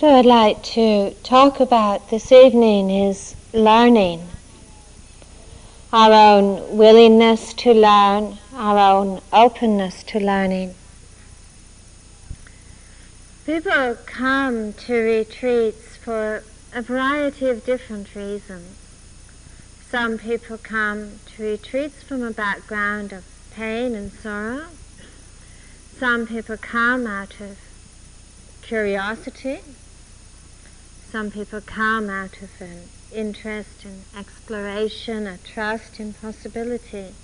What I'd like to talk about this evening is learning. Our own willingness to learn, our own openness to learning. People come to retreats for a variety of different reasons. Some people come to retreats from a background of pain and sorrow. Some people come out of curiosity some people come out of an interest in exploration, a trust in possibility.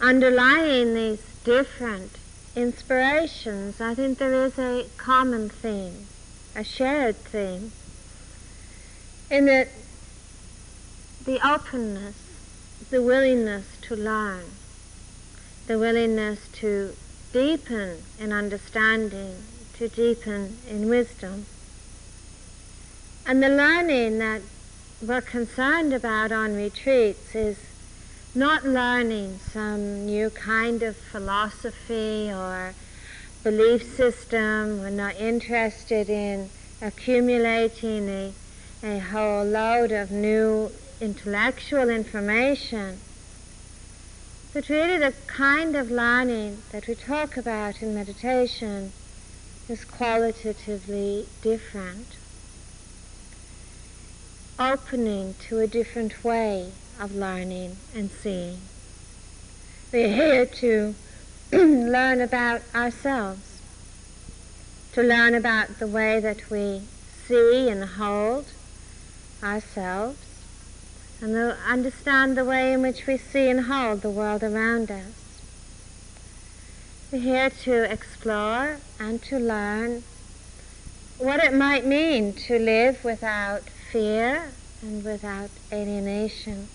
Underlying these different inspirations, I think there is a common theme, a shared theme, in that the openness, the willingness to learn, the willingness to deepen in understanding to deepen in wisdom. And the learning that we're concerned about on retreats is not learning some new kind of philosophy or belief system. We're not interested in accumulating a, a whole load of new intellectual information. But really the kind of learning that we talk about in meditation is qualitatively different, opening to a different way of learning and seeing. We're here to learn about ourselves, to learn about the way that we see and hold ourselves, and to understand the way in which we see and hold the world around us. Here to explore and to learn what it might mean to live without fear and without alienation.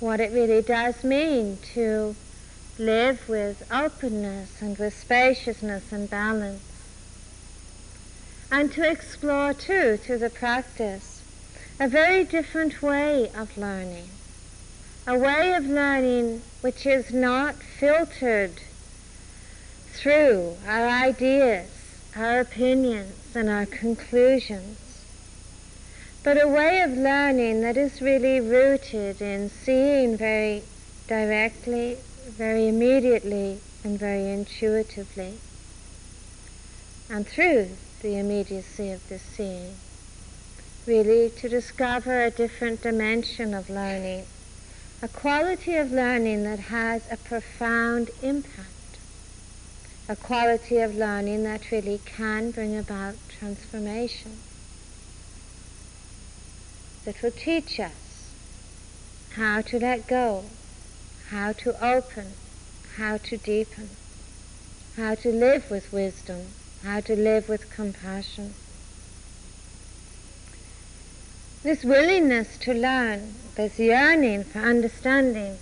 What it really does mean to live with openness and with spaciousness and balance. And to explore too, through the practice, a very different way of learning a way of learning which is not filtered through our ideas, our opinions, and our conclusions, but a way of learning that is really rooted in seeing very directly, very immediately, and very intuitively, and through the immediacy of this seeing, really to discover a different dimension of learning a quality of learning that has a profound impact, a quality of learning that really can bring about transformation, that will teach us how to let go, how to open, how to deepen, how to live with wisdom, how to live with compassion. This willingness to learn, this yearning for understanding,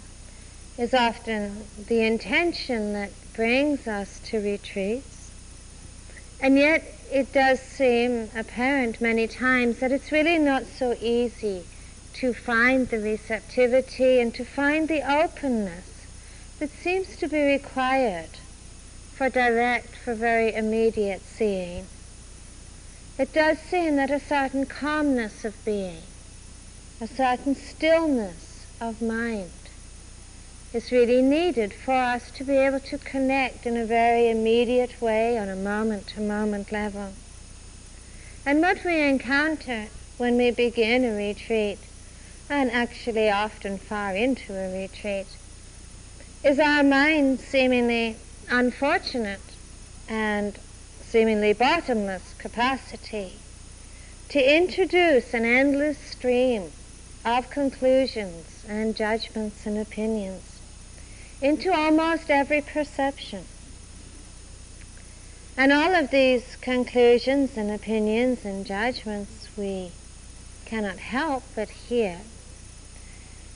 is often the intention that brings us to retreats. And yet it does seem apparent many times that it's really not so easy to find the receptivity and to find the openness that seems to be required for direct, for very immediate seeing it does seem that a certain calmness of being, a certain stillness of mind is really needed for us to be able to connect in a very immediate way on a moment-to-moment level. And what we encounter when we begin a retreat, and actually often far into a retreat, is our mind seemingly unfortunate and seemingly bottomless capacity to introduce an endless stream of conclusions and judgments and opinions into almost every perception. And all of these conclusions and opinions and judgments we cannot help but hear.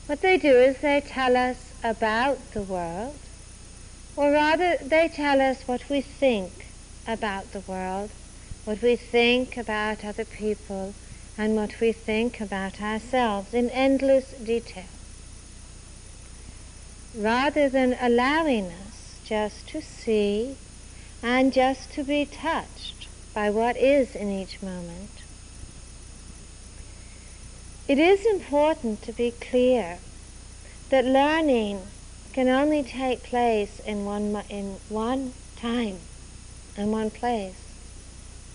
What they do is they tell us about the world, or rather they tell us what we think about the world, what we think about other people, and what we think about ourselves in endless detail. Rather than allowing us just to see and just to be touched by what is in each moment. It is important to be clear that learning can only take place in one, in one time and one place.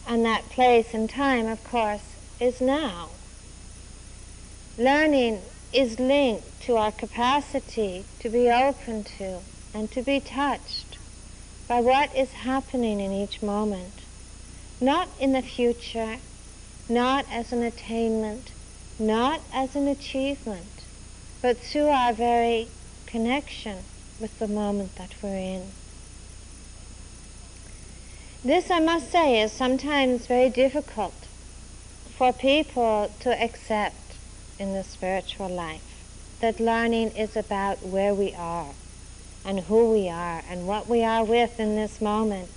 And that place and time, of course, is now. Learning is linked to our capacity to be open to and to be touched by what is happening in each moment, not in the future, not as an attainment, not as an achievement, but through our very connection with the moment that we're in. This, I must say, is sometimes very difficult for people to accept in the spiritual life. That learning is about where we are and who we are and what we are with in this moment.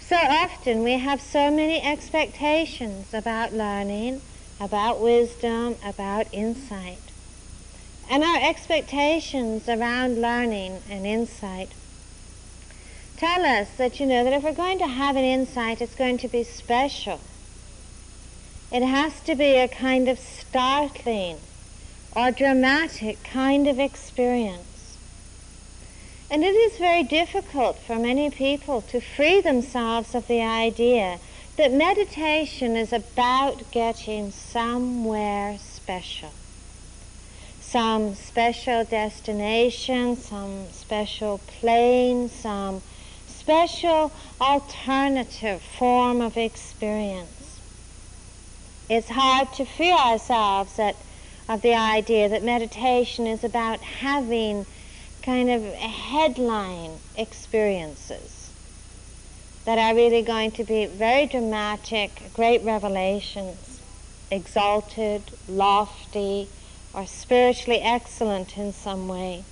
So often we have so many expectations about learning, about wisdom, about insight. And our expectations around learning and insight tell us that, you know, that if we're going to have an insight, it's going to be special. It has to be a kind of startling or dramatic kind of experience. And it is very difficult for many people to free themselves of the idea that meditation is about getting somewhere special. Some special destination, some special plane, some special alternative form of experience. It's hard to free ourselves of the idea that meditation is about having kind of headline experiences that are really going to be very dramatic, great revelations, exalted, lofty, or spiritually excellent in some way.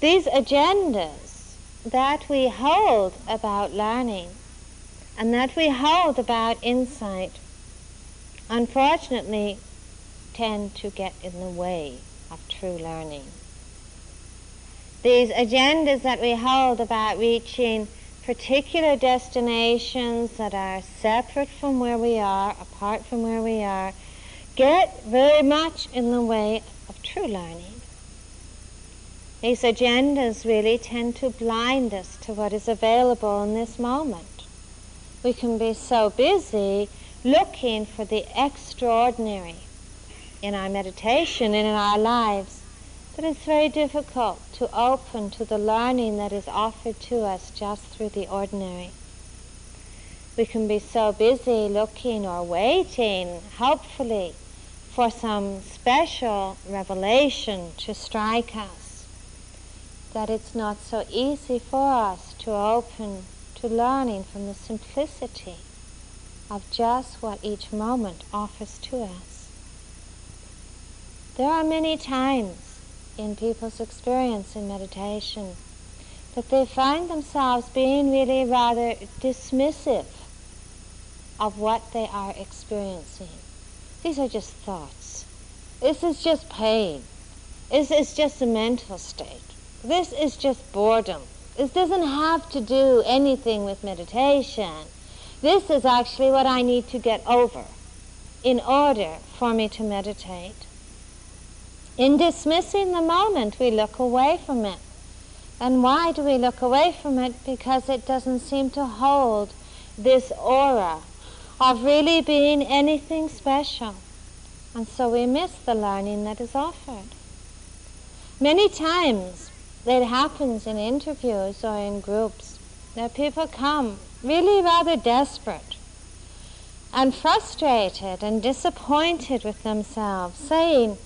These agendas that we hold about learning and that we hold about insight, unfortunately, tend to get in the way of true learning. These agendas that we hold about reaching particular destinations that are separate from where we are, apart from where we are, get very much in the way of true learning. These agendas really tend to blind us to what is available in this moment. We can be so busy looking for the extraordinary in our meditation and in our lives that it's very difficult to open to the learning that is offered to us just through the ordinary. We can be so busy looking or waiting, hopefully, for some special revelation to strike us that it's not so easy for us to open to learning from the simplicity of just what each moment offers to us. There are many times in people's experience in meditation that they find themselves being really rather dismissive of what they are experiencing. These are just thoughts. This is just pain. This is just a mental state. This is just boredom. This doesn't have to do anything with meditation. This is actually what I need to get over in order for me to meditate. In dismissing the moment, we look away from it. And why do we look away from it? Because it doesn't seem to hold this aura of really being anything special. And so we miss the learning that is offered. Many times that happens in interviews or in groups that people come really rather desperate and frustrated and disappointed with themselves, saying,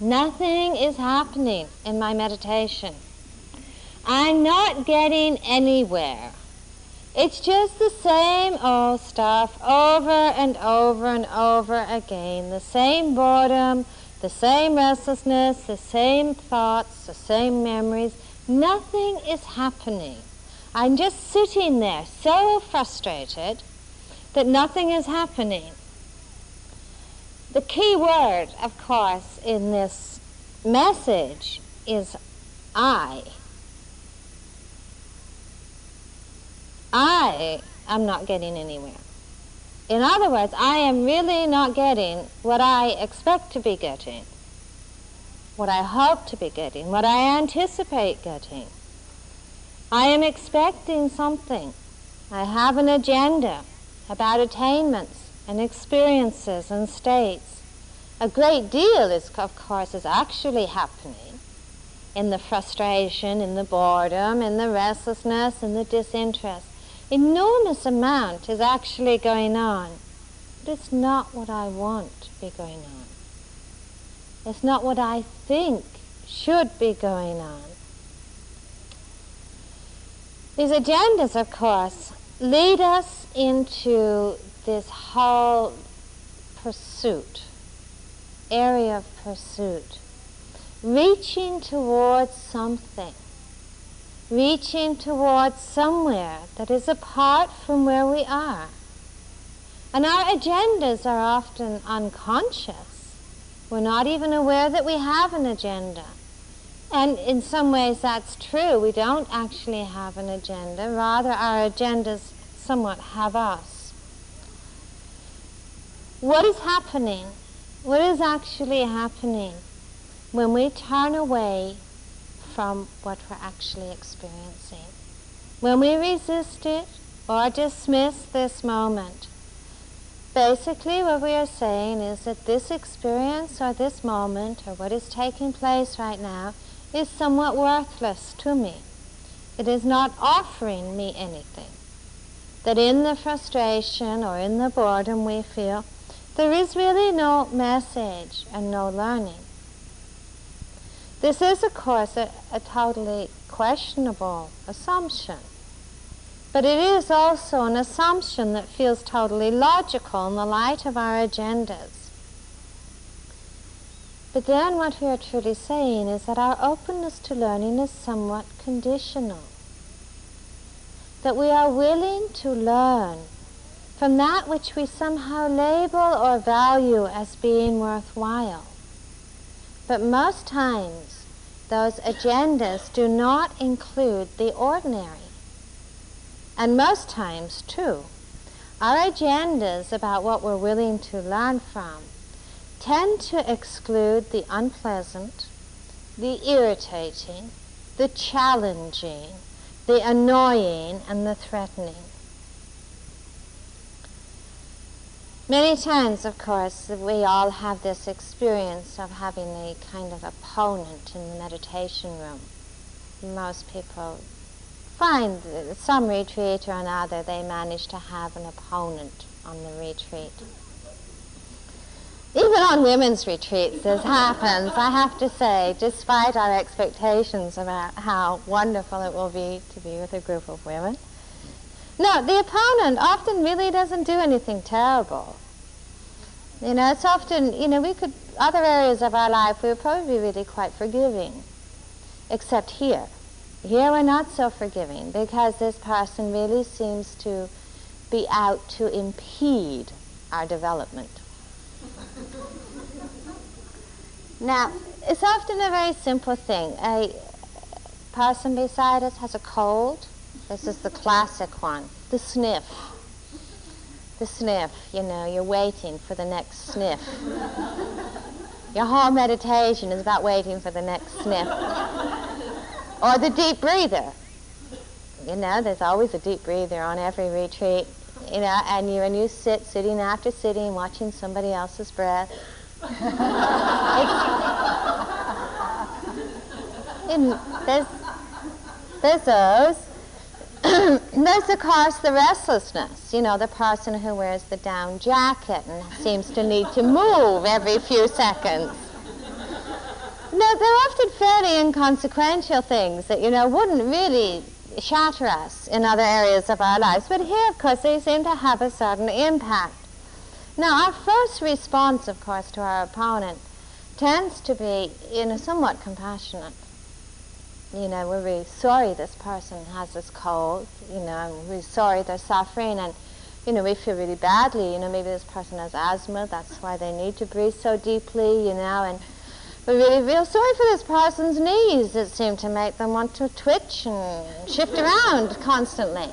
Nothing is happening in my meditation. I'm not getting anywhere. It's just the same old stuff over and over and over again. The same boredom, the same restlessness, the same thoughts, the same memories. Nothing is happening. I'm just sitting there so frustrated that nothing is happening. The key word, of course, in this message is I. I am not getting anywhere. In other words, I am really not getting what I expect to be getting, what I hope to be getting, what I anticipate getting. I am expecting something. I have an agenda about attainments and experiences and states. A great deal is, of course, is actually happening in the frustration, in the boredom, in the restlessness, in the disinterest enormous amount is actually going on. But it's not what I want to be going on. It's not what I think should be going on. These agendas, of course, lead us into this whole pursuit, area of pursuit, reaching towards something reaching towards somewhere that is apart from where we are. And our agendas are often unconscious. We're not even aware that we have an agenda. And in some ways that's true. We don't actually have an agenda. Rather, our agendas somewhat have us. What is happening? What is actually happening when we turn away from what we're actually experiencing. When we resist it or dismiss this moment, basically what we are saying is that this experience or this moment or what is taking place right now is somewhat worthless to me. It is not offering me anything. That in the frustration or in the boredom we feel, there is really no message and no learning. This is, of course, a, a totally questionable assumption. But it is also an assumption that feels totally logical in the light of our agendas. But then what we are truly saying is that our openness to learning is somewhat conditional. That we are willing to learn from that which we somehow label or value as being worthwhile. But most times, those agendas do not include the ordinary. And most times, too, our agendas about what we're willing to learn from tend to exclude the unpleasant, the irritating, the challenging, the annoying, and the threatening. Many times, of course, we all have this experience of having a kind of opponent in the meditation room. Most people find some retreat or another they manage to have an opponent on the retreat. Even on women's retreats, this happens, I have to say, despite our expectations about how wonderful it will be to be with a group of women. No, the opponent often really doesn't do anything terrible. You know, it's often, you know, we could, other areas of our life, we would probably be really quite forgiving. Except here. Here we're not so forgiving because this person really seems to be out to impede our development. now, it's often a very simple thing. A person beside us has a cold. This is the classic one, the sniff. The sniff, you know, you're waiting for the next sniff. Your whole meditation is about waiting for the next sniff. Or the deep breather. You know, there's always a deep breather on every retreat. You know, and you and you sit sitting after sitting watching somebody else's breath. there's, there's those. There's, of course, the restlessness. You know, the person who wears the down jacket and seems to need to move every few seconds. No, they're often fairly inconsequential things that, you know, wouldn't really shatter us in other areas of our lives. But here, of course, they seem to have a certain impact. Now, our first response, of course, to our opponent tends to be, you know, somewhat compassionate you know, we're really sorry this person has this cold, you know, we're sorry they're suffering, and, you know, we feel really badly, you know, maybe this person has asthma, that's why they need to breathe so deeply, you know, and we really feel sorry for this person's knees that seem to make them want to twitch and shift around constantly.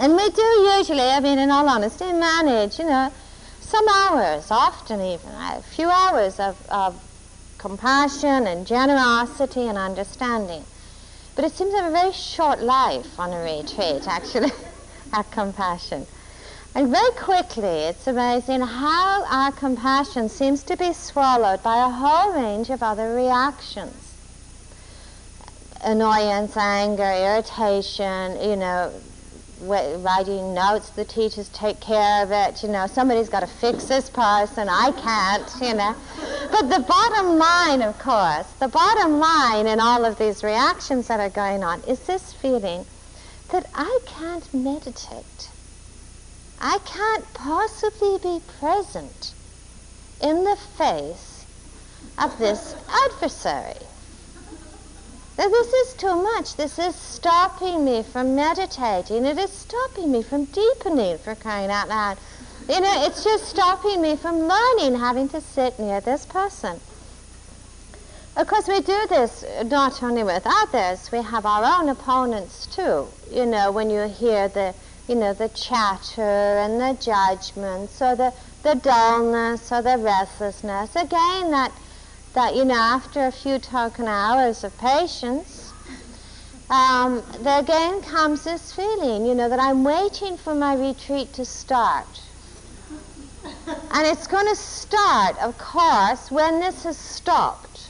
And we do usually, I mean, in all honesty, manage, you know, some hours, often even, a few hours of, of compassion and generosity and understanding. But it seems to have a very short life on a retreat, actually, our compassion. And very quickly, it's amazing how our compassion seems to be swallowed by a whole range of other reactions. Annoyance, anger, irritation, you know, writing notes, the teachers take care of it, you know, somebody's got to fix this person, I can't, you know. But the bottom line, of course, the bottom line in all of these reactions that are going on is this feeling that I can't meditate. I can't possibly be present in the face of this adversary this is too much. This is stopping me from meditating. It is stopping me from deepening, for crying out loud. You know, it's just stopping me from learning, having to sit near this person. Of course, we do this not only with others, we have our own opponents too. You know, when you hear the, you know, the chatter and the judgments or the, the dullness or the restlessness, again, that that, you know, after a few token hours of patience, um, there again comes this feeling, you know, that I'm waiting for my retreat to start. And it's going to start, of course, when this has stopped.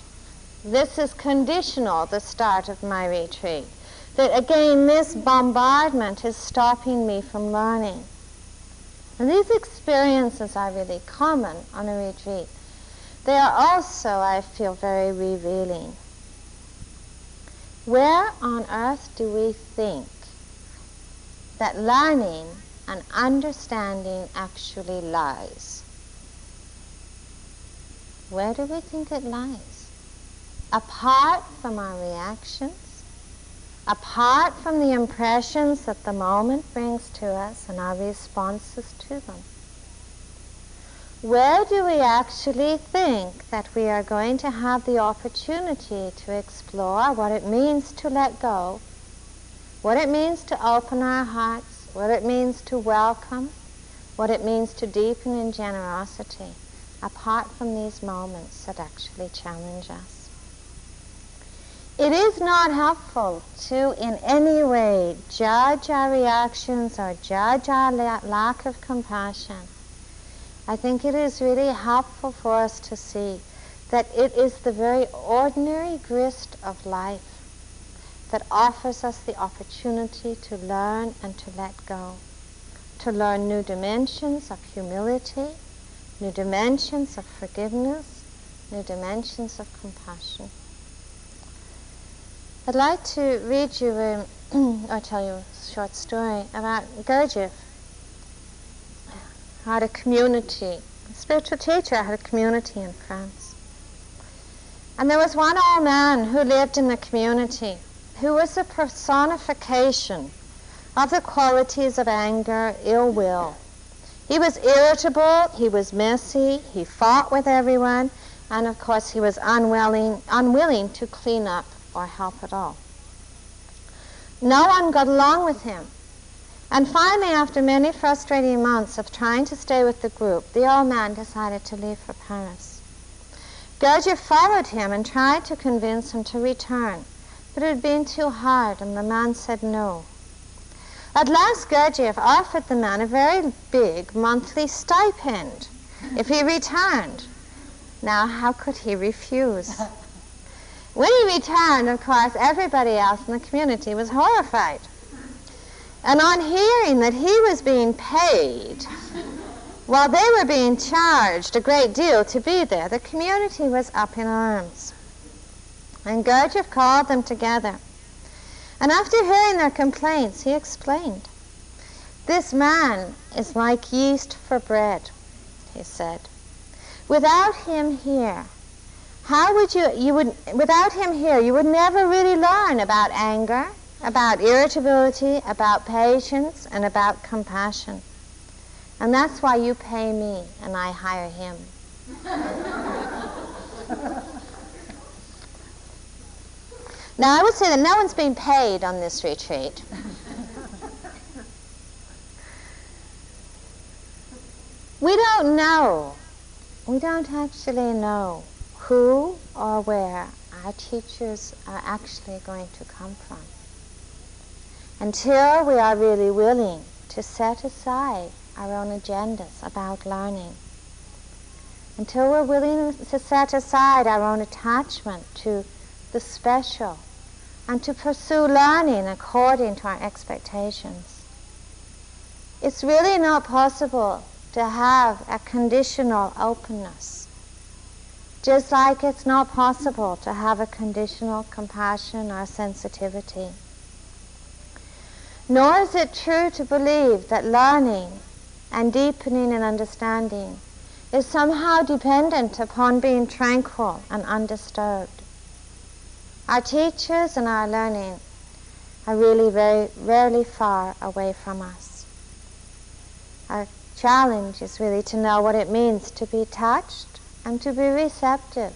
This is conditional, the start of my retreat. That again, this bombardment is stopping me from learning. And these experiences are really common on a retreat. They are also, I feel, very revealing. Where on earth do we think that learning and understanding actually lies? Where do we think it lies? Apart from our reactions, apart from the impressions that the moment brings to us and our responses to them where do we actually think that we are going to have the opportunity to explore what it means to let go, what it means to open our hearts, what it means to welcome, what it means to deepen in generosity, apart from these moments that actually challenge us? It is not helpful to in any way judge our reactions or judge our lack of compassion I think it is really helpful for us to see that it is the very ordinary grist of life that offers us the opportunity to learn and to let go, to learn new dimensions of humility, new dimensions of forgiveness, new dimensions of compassion. I'd like to read you a, or tell you a short story about Gurdjieff had a community. A spiritual teacher I had a community in France. And there was one old man who lived in the community who was a personification of the qualities of anger, ill will. He was irritable, he was messy, he fought with everyone, and of course he was unwilling, unwilling to clean up or help at all. No one got along with him. And finally, after many frustrating months of trying to stay with the group, the old man decided to leave for Paris. Gurdjieff followed him and tried to convince him to return, but it had been too hard, and the man said no. At last, Gurdjieff offered the man a very big monthly stipend if he returned. Now, how could he refuse? When he returned, of course, everybody else in the community was horrified. And on hearing that he was being paid while they were being charged a great deal to be there, the community was up in arms. And Gurdjieff called them together. And after hearing their complaints, he explained, This man is like yeast for bread, he said. Without him here, how would you, you would, without him here, you would never really learn about anger about irritability, about patience, and about compassion. And that's why you pay me and I hire him. now, I would say that no one's been paid on this retreat. we don't know, we don't actually know who or where our teachers are actually going to come from until we are really willing to set aside our own agendas about learning, until we're willing to set aside our own attachment to the special and to pursue learning according to our expectations. It's really not possible to have a conditional openness, just like it's not possible to have a conditional compassion or sensitivity. Nor is it true to believe that learning and deepening in understanding is somehow dependent upon being tranquil and undisturbed. Our teachers and our learning are really very rarely far away from us. Our challenge is really to know what it means to be touched and to be receptive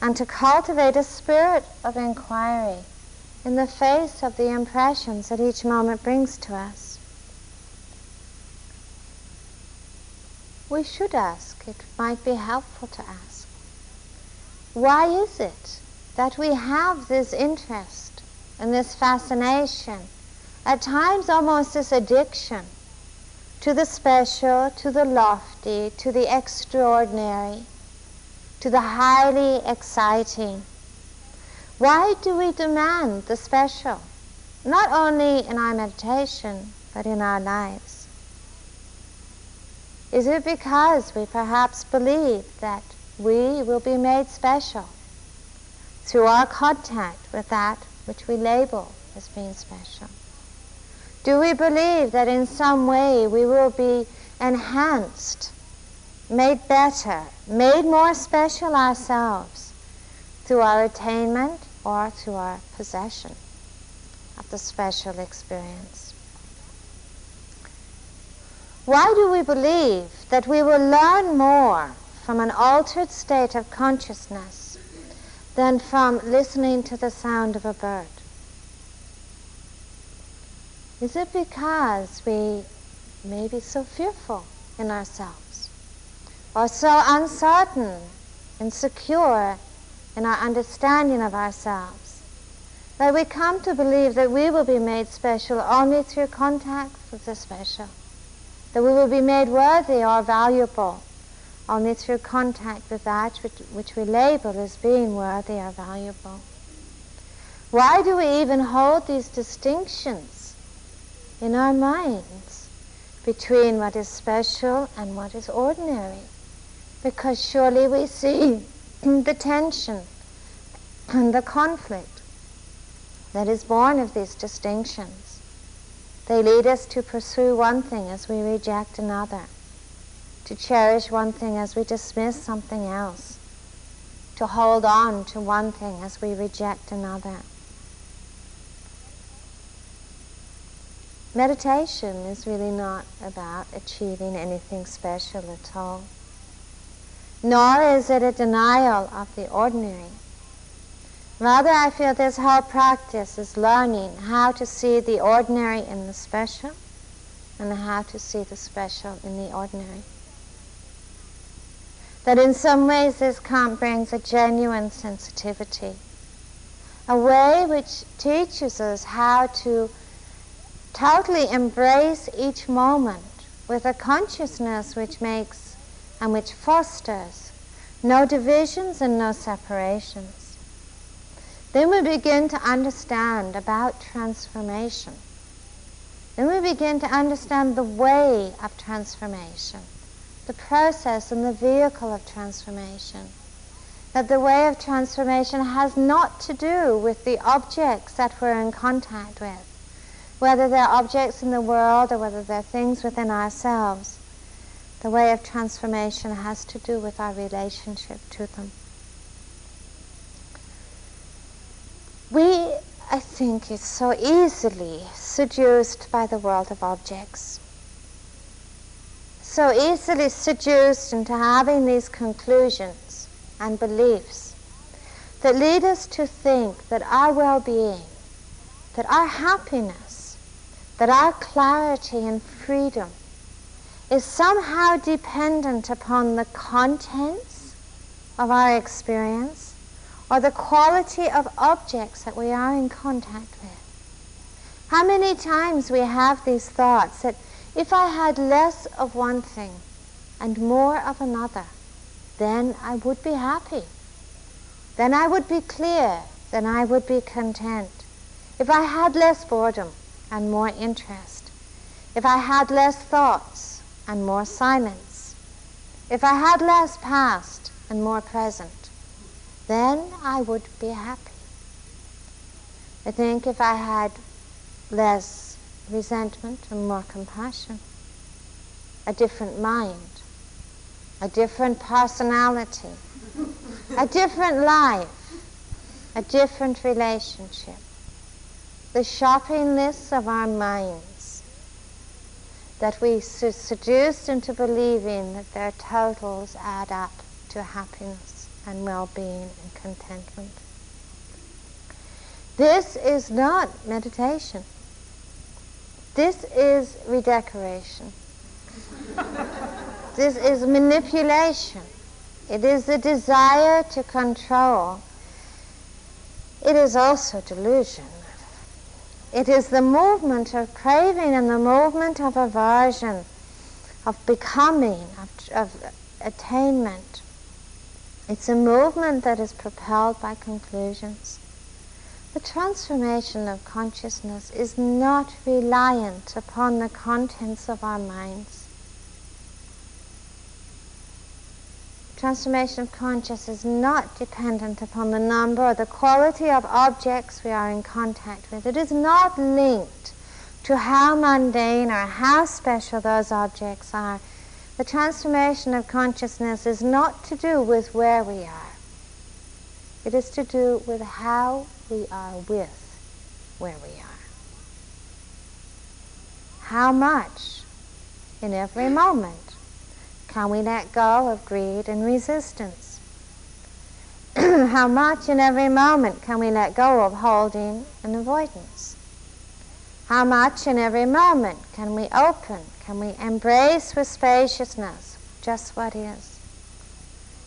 and to cultivate a spirit of inquiry in the face of the impressions that each moment brings to us. We should ask, it might be helpful to ask, why is it that we have this interest and this fascination, at times almost this addiction, to the special, to the lofty, to the extraordinary, to the highly exciting, why do we demand the special, not only in our meditation, but in our lives? Is it because we perhaps believe that we will be made special through our contact with that which we label as being special? Do we believe that in some way we will be enhanced, made better, made more special ourselves through our attainment or to our possession of the special experience. Why do we believe that we will learn more from an altered state of consciousness than from listening to the sound of a bird? Is it because we may be so fearful in ourselves or so uncertain, insecure in our understanding of ourselves. That we come to believe that we will be made special only through contact with the special. That we will be made worthy or valuable only through contact with that which, which we label as being worthy or valuable. Why do we even hold these distinctions in our minds between what is special and what is ordinary? Because surely we see the tension and the conflict that is born of these distinctions. They lead us to pursue one thing as we reject another, to cherish one thing as we dismiss something else, to hold on to one thing as we reject another. Meditation is really not about achieving anything special at all nor is it a denial of the ordinary. Rather, I feel this whole practice is learning how to see the ordinary in the special and how to see the special in the ordinary. That in some ways this camp brings a genuine sensitivity, a way which teaches us how to totally embrace each moment with a consciousness which makes and which fosters no divisions and no separations. Then we begin to understand about transformation. Then we begin to understand the way of transformation, the process and the vehicle of transformation. That the way of transformation has not to do with the objects that we're in contact with, whether they're objects in the world or whether they're things within ourselves the way of transformation has to do with our relationship to them. We, I think, is so easily seduced by the world of objects. So easily seduced into having these conclusions and beliefs that lead us to think that our well-being, that our happiness, that our clarity and freedom is somehow dependent upon the contents of our experience or the quality of objects that we are in contact with. How many times we have these thoughts that if I had less of one thing and more of another, then I would be happy. Then I would be clear. Then I would be content. If I had less boredom and more interest. If I had less thoughts and more silence. If I had less past and more present, then I would be happy. I think if I had less resentment and more compassion, a different mind, a different personality, a different life, a different relationship. The shopping of our minds that we seduced into believing that their totals add up to happiness and well-being and contentment. This is not meditation. This is redecoration. this is manipulation. It is the desire to control. It is also delusion. It is the movement of craving and the movement of aversion, of becoming, of, of attainment. It's a movement that is propelled by conclusions. The transformation of consciousness is not reliant upon the contents of our minds. Transformation of consciousness is not dependent upon the number or the quality of objects we are in contact with. It is not linked to how mundane or how special those objects are. The transformation of consciousness is not to do with where we are. It is to do with how we are with where we are. How much in every moment can we let go of greed and resistance? How much in every moment can we let go of holding and avoidance? How much in every moment can we open, can we embrace with spaciousness just what is?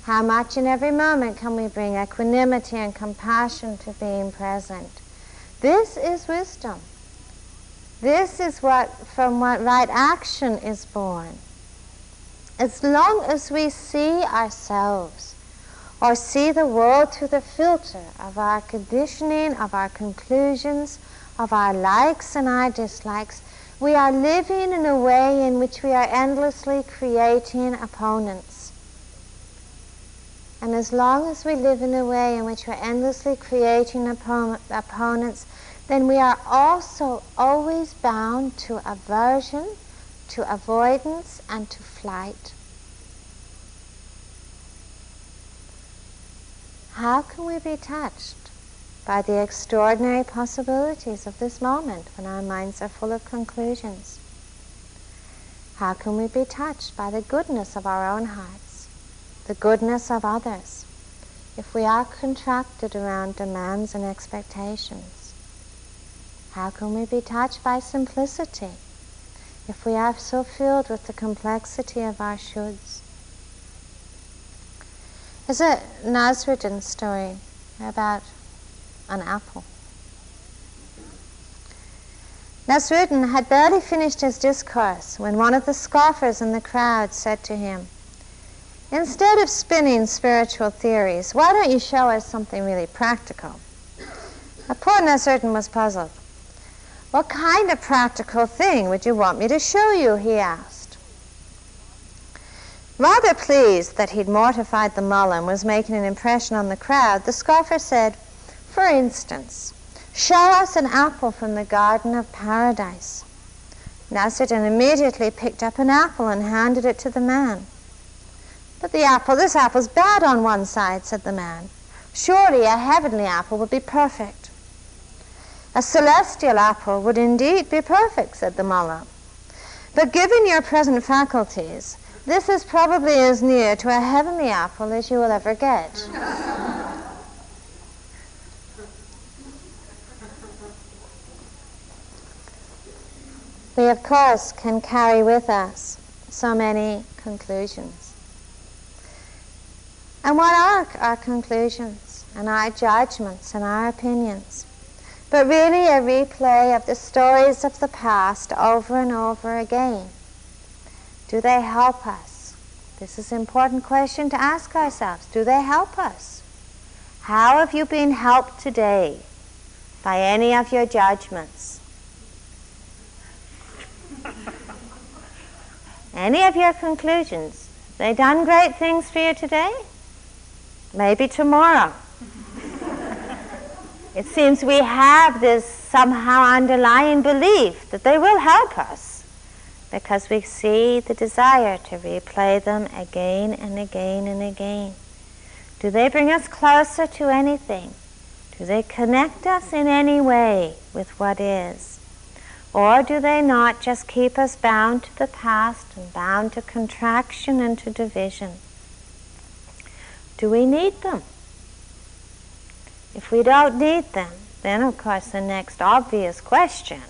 How much in every moment can we bring equanimity and compassion to being present? This is wisdom. This is what, from what right action is born. As long as we see ourselves or see the world through the filter of our conditioning, of our conclusions, of our likes and our dislikes, we are living in a way in which we are endlessly creating opponents. And as long as we live in a way in which we're endlessly creating opponents, then we are also always bound to aversion, to avoidance, and to flight. How can we be touched by the extraordinary possibilities of this moment when our minds are full of conclusions? How can we be touched by the goodness of our own hearts, the goodness of others, if we are contracted around demands and expectations? How can we be touched by simplicity if we are so filled with the complexity of our shoulds? There's a Nasruddin story about an apple. Nasruddin had barely finished his discourse when one of the scoffers in the crowd said to him, Instead of spinning spiritual theories, why don't you show us something really practical? poor Nasruddin was puzzled. What kind of practical thing would you want me to show you? he asked. Rather pleased that he'd mortified the mullah and was making an impression on the crowd, the scoffer said, For instance, show us an apple from the Garden of Paradise. Nasruddin immediately picked up an apple and handed it to the man. But the apple, this apple's bad on one side, said the man. Surely a heavenly apple would be perfect. A celestial apple would indeed be perfect, said the mullah. But given your present faculties, this is probably as near to a heavenly apple as you will ever get. we, of course, can carry with us so many conclusions. And what are our conclusions and our judgments and our opinions? But really a replay of the stories of the past over and over again. Do they help us? This is an important question to ask ourselves. Do they help us? How have you been helped today by any of your judgments? any of your conclusions? They done great things for you today? Maybe tomorrow. It seems we have this somehow underlying belief that they will help us because we see the desire to replay them again and again and again. Do they bring us closer to anything? Do they connect us in any way with what is? Or do they not just keep us bound to the past and bound to contraction and to division? Do we need them? If we don't need them, then of course the next obvious question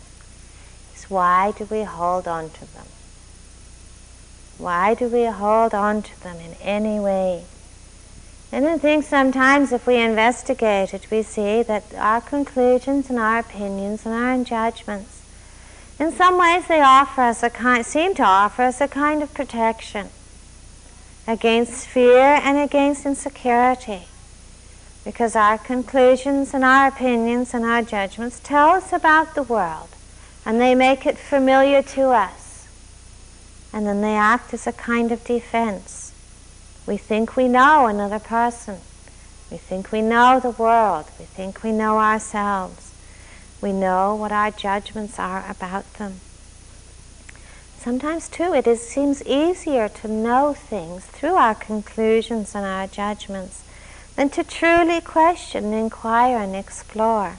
is why do we hold on to them? Why do we hold on to them in any way? And I think sometimes if we investigate it, we see that our conclusions and our opinions and our judgments, in some ways they offer us a kind, seem to offer us a kind of protection against fear and against insecurity. Because our conclusions and our opinions and our judgments tell us about the world and they make it familiar to us. And then they act as a kind of defense we think we know another person. We think we know the world. We think we know ourselves. We know what our judgments are about them. Sometimes, too, it is, seems easier to know things through our conclusions and our judgments than to truly question, inquire, and explore.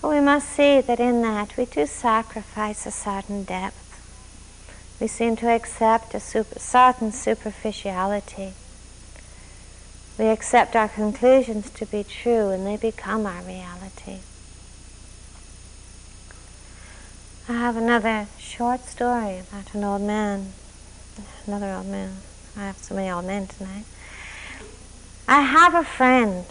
But we must see that in that we do sacrifice a certain depth. We seem to accept a super, certain superficiality. We accept our conclusions to be true and they become our reality. I have another short story about an old man. Another old man. I have so many old men tonight. I have a friend,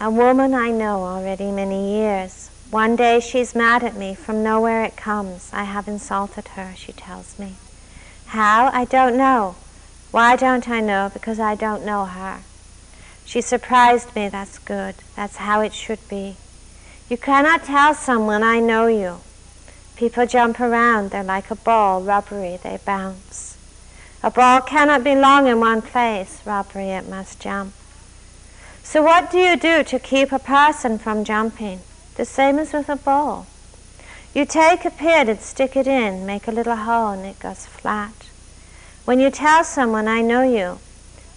a woman I know already many years. One day she's mad at me from nowhere it comes. I have insulted her, she tells me. How? I don't know. Why don't I know? Because I don't know her. She surprised me, that's good. That's how it should be. You cannot tell someone, I know you. People jump around, they're like a ball, rubbery, they bounce. A ball cannot be long in one place, rubbery, it must jump. So, what do you do to keep a person from jumping? The same as with a ball. You take a pin and stick it in, make a little hole, and it goes flat. When you tell someone, I know you,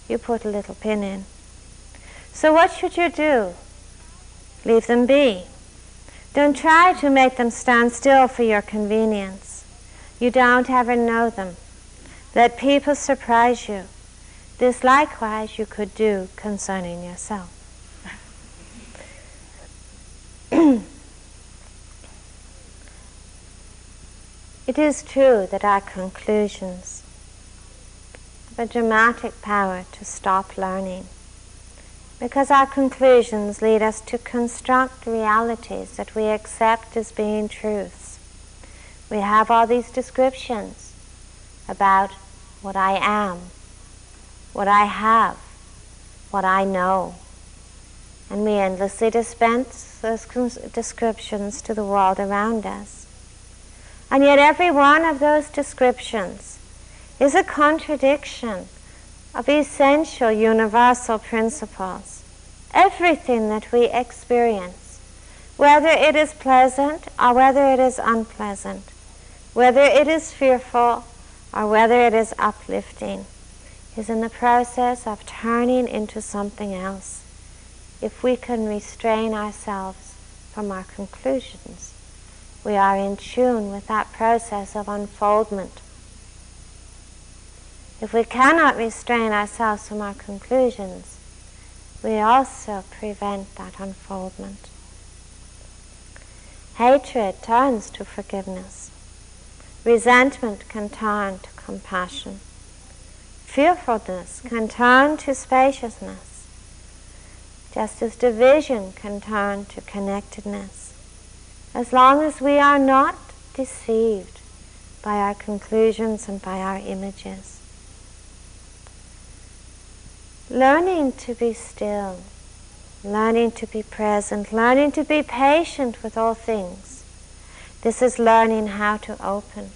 you put a little pin in. So what should you do? Leave them be. Don't try to make them stand still for your convenience. You don't ever know them. Let people surprise you. This likewise you could do concerning yourself. It is true that our conclusions have a dramatic power to stop learning because our conclusions lead us to construct realities that we accept as being truths. We have all these descriptions about what I am, what I have, what I know. And we endlessly dispense those descriptions to the world around us. And yet, every one of those descriptions is a contradiction of essential universal principles. Everything that we experience, whether it is pleasant or whether it is unpleasant, whether it is fearful or whether it is uplifting, is in the process of turning into something else if we can restrain ourselves from our conclusions we are in tune with that process of unfoldment. If we cannot restrain ourselves from our conclusions, we also prevent that unfoldment. Hatred turns to forgiveness. Resentment can turn to compassion. Fearfulness can turn to spaciousness, just as division can turn to connectedness. As long as we are not deceived by our conclusions and by our images. Learning to be still, learning to be present, learning to be patient with all things. This is learning how to open.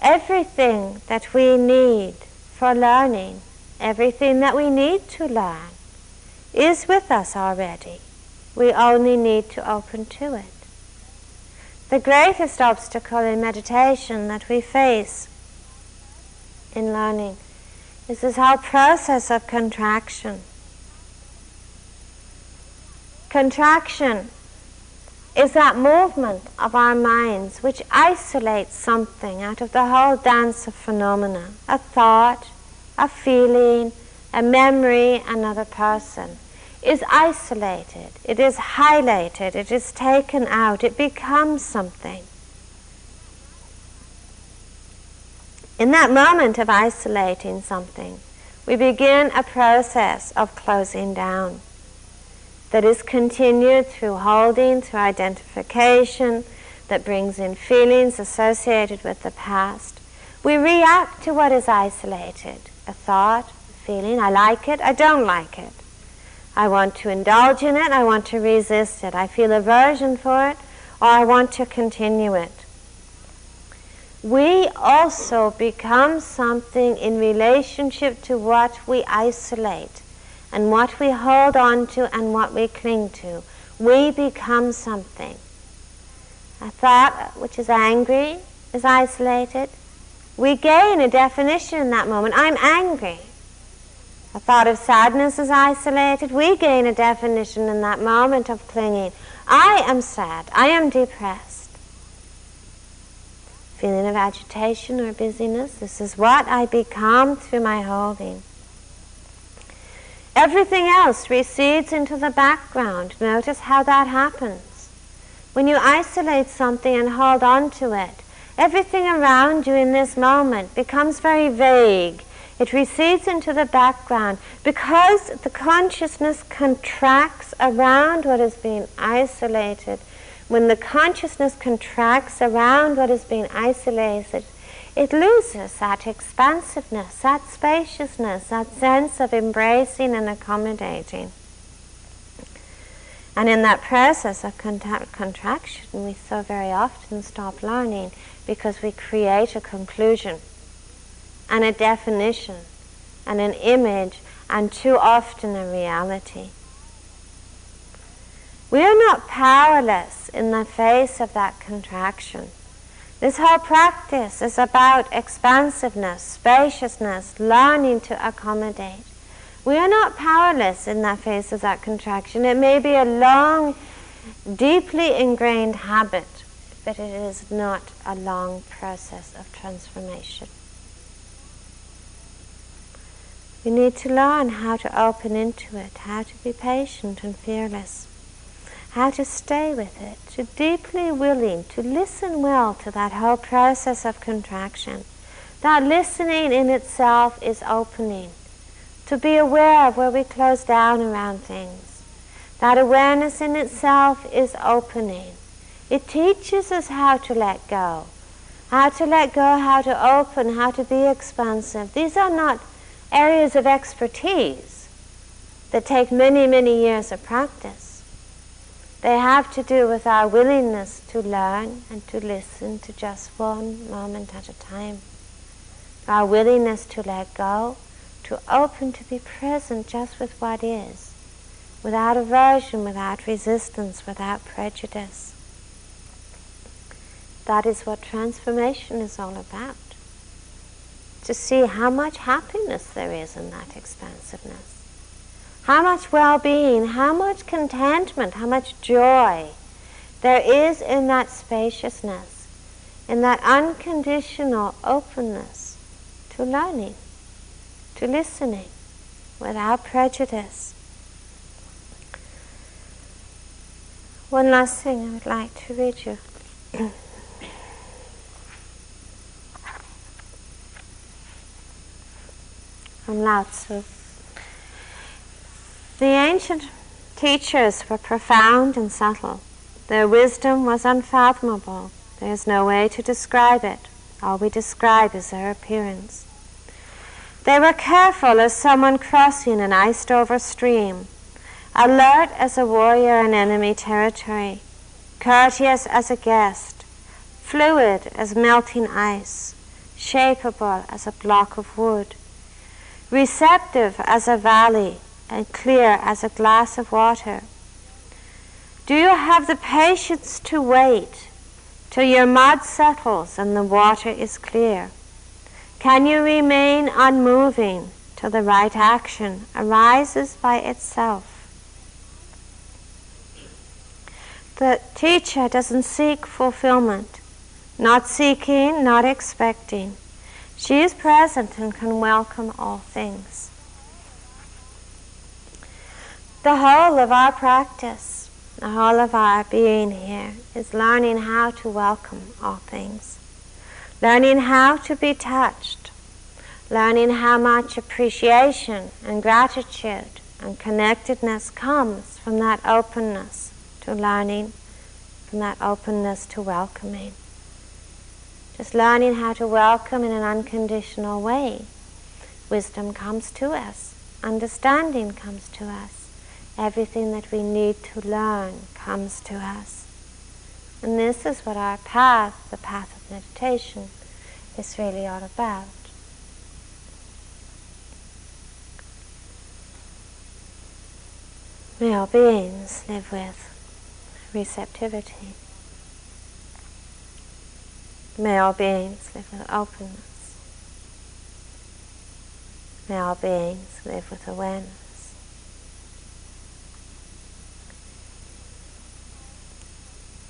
Everything that we need for learning, everything that we need to learn, is with us already. We only need to open to it. The greatest obstacle in meditation that we face in learning is this whole process of contraction. Contraction is that movement of our minds which isolates something out of the whole dance of phenomena a thought, a feeling, a memory, another person. Is isolated, it is highlighted, it is taken out, it becomes something. In that moment of isolating something, we begin a process of closing down that is continued through holding, through identification, that brings in feelings associated with the past. We react to what is isolated a thought, a feeling, I like it, I don't like it. I want to indulge in it, I want to resist it, I feel aversion for it, or I want to continue it. We also become something in relationship to what we isolate and what we hold on to and what we cling to. We become something. A thought which is angry is isolated. We gain a definition in that moment. I'm angry. A thought of sadness is isolated. We gain a definition in that moment of clinging. I am sad. I am depressed. Feeling of agitation or busyness. This is what I become through my holding. Everything else recedes into the background. Notice how that happens. When you isolate something and hold on to it, everything around you in this moment becomes very vague it recedes into the background because the consciousness contracts around what is being isolated. When the consciousness contracts around what is being isolated, it loses that expansiveness, that spaciousness, that sense of embracing and accommodating. And in that process of contraction, we so very often stop learning because we create a conclusion and a definition and an image and too often a reality. We are not powerless in the face of that contraction. This whole practice is about expansiveness, spaciousness, learning to accommodate. We are not powerless in the face of that contraction. It may be a long, deeply ingrained habit, but it is not a long process of transformation. We need to learn how to open into it, how to be patient and fearless, how to stay with it, to deeply willing to listen well to that whole process of contraction. That listening in itself is opening, to be aware of where we close down around things. That awareness in itself is opening. It teaches us how to let go, how to let go, how to open, how to be expansive. These are not areas of expertise that take many, many years of practice. They have to do with our willingness to learn and to listen to just one moment at a time. Our willingness to let go, to open, to be present just with what is, without aversion, without resistance, without prejudice. That is what transformation is all about to see how much happiness there is in that expansiveness, how much well being, how much contentment, how much joy there is in that spaciousness, in that unconditional openness to learning, to listening without prejudice. One last thing I would like to read you. from Lao Tzu. The ancient teachers were profound and subtle. Their wisdom was unfathomable. There is no way to describe it. All we describe is their appearance. They were careful as someone crossing an iced over stream, alert as a warrior in enemy territory, courteous as a guest, fluid as melting ice, shapeable as a block of wood, receptive as a valley, and clear as a glass of water. Do you have the patience to wait till your mud settles and the water is clear? Can you remain unmoving till the right action arises by itself? The teacher doesn't seek fulfillment, not seeking, not expecting. She is present and can welcome all things. The whole of our practice, the whole of our being here, is learning how to welcome all things learning how to be touched, learning how much appreciation and gratitude and connectedness comes from that openness to learning, from that openness to welcoming. Just learning how to welcome in an unconditional way. Wisdom comes to us, understanding comes to us, everything that we need to learn comes to us. And this is what our path, the path of meditation, is really all about. May all beings live with receptivity. May all beings live with openness. May all beings live with awareness.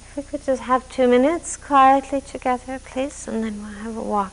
If we could just have two minutes quietly together, please, and then we'll have a walk.